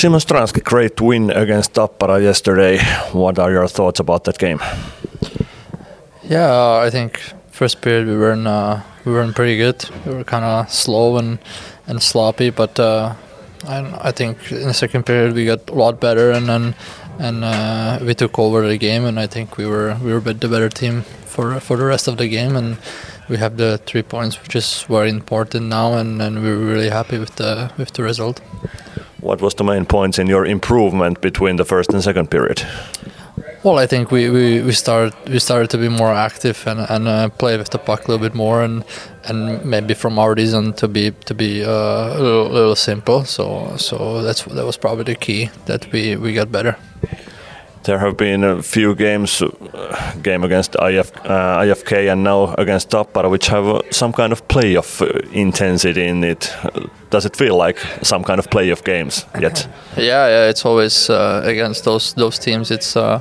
Simon Stransky, great win against Tappara yesterday. What are your thoughts about that game? Yeah, I think first period we weren't uh, we weren't pretty good. We were kind of slow and and sloppy, but uh, I, I think in the second period we got a lot better, and then and uh, we took over the game, and I think we were we were the better team for for the rest of the game, and we have the three points, which is very important now, and, and we're really happy with the with the result. What was the main points in your improvement between the first and second period? Well, I think we, we, we started we started to be more active and, and uh, play with the puck a little bit more and and maybe from our reason to be to be uh, a little, little simple. So so that's that was probably the key that we, we got better. There have been a few games, uh, game against IF, uh, IFK and now against Tappara, which have uh, some kind of playoff uh, intensity in it. Does it feel like some kind of playoff games yet? yeah, yeah, it's always uh, against those those teams. It's uh,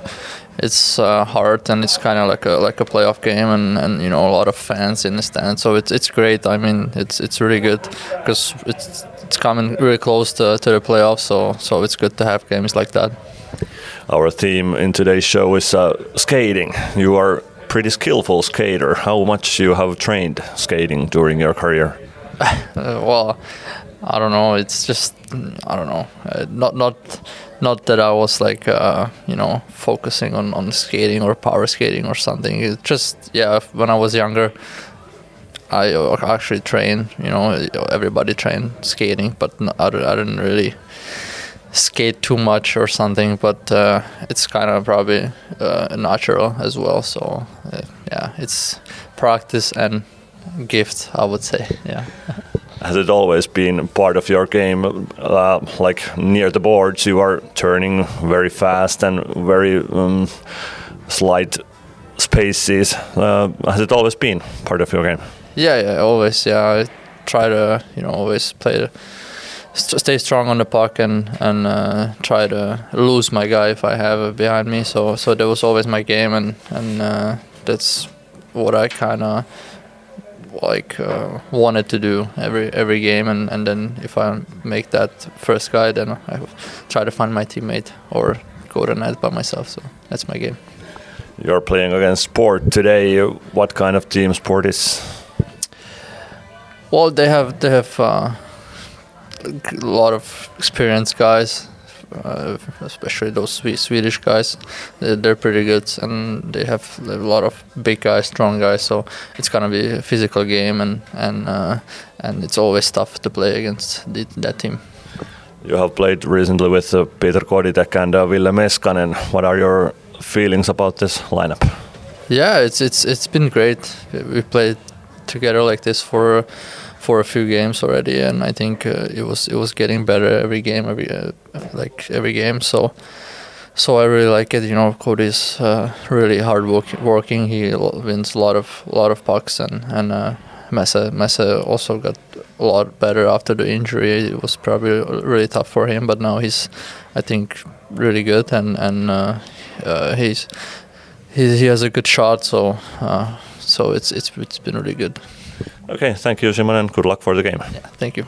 it's hard and it's kind of like a like a playoff game, and, and you know a lot of fans in the stand. So it's it's great. I mean, it's it's really good because it's it's coming really close to, to the playoffs. So so it's good to have games like that. Our theme in today's show is uh, skating. You are pretty skillful skater. How much you have trained skating during your career? Uh, well, I don't know. It's just I don't know. Uh, not not not that I was like uh, you know focusing on on skating or power skating or something. It's just yeah. When I was younger, I actually trained. You know, everybody trained skating, but I, didn't really skate too much or something, but uh, it's kind of probably uh, natural as well. So uh, yeah, it's practice and gift, I would say. Yeah. Has it always been part of your game? Uh, like near the boards, you are turning very fast and very um, slight spaces. Uh, has it always been part of your game? Yeah, yeah, always. Yeah, I try to you know always play. The, stay strong on the puck and and uh, try to lose my guy if I have it behind me. So so that was always my game, and and uh, that's what I kind of like uh, wanted to do every every game. And, and then if I make that first guy, then I try to find my teammate or go to net by myself. So that's my game. You're playing against Sport today. What kind of team Sport is? Well, they have they have uh, a lot of experienced guys, uh, especially those Swedish guys. They're, pretty good, and they have a lot of big guys, strong guys. So it's gonna be a physical game, and and uh, and it's always tough to play against the, that team. You have played recently with uh, Peter Kodýtek and uh, Ville Meskanen. What are your feelings about this lineup? Yeah, it's it's it's been great. We played together like this for for a few games already, and I think uh, it was it was getting better every game, every uh, like every game. So so I really like it. You know, Cody's uh, really hard work, working. He wins a lot of lot of pucks, and and uh, Mesa Mesa also got a lot better after the injury. It was probably really tough for him, but now he's, I think, really good, and and uh, uh, he's he, he has a good shot. So uh, so it's it's it's been really good. Okay, thank you, Simon, and good luck for the game. Yeah, thank you.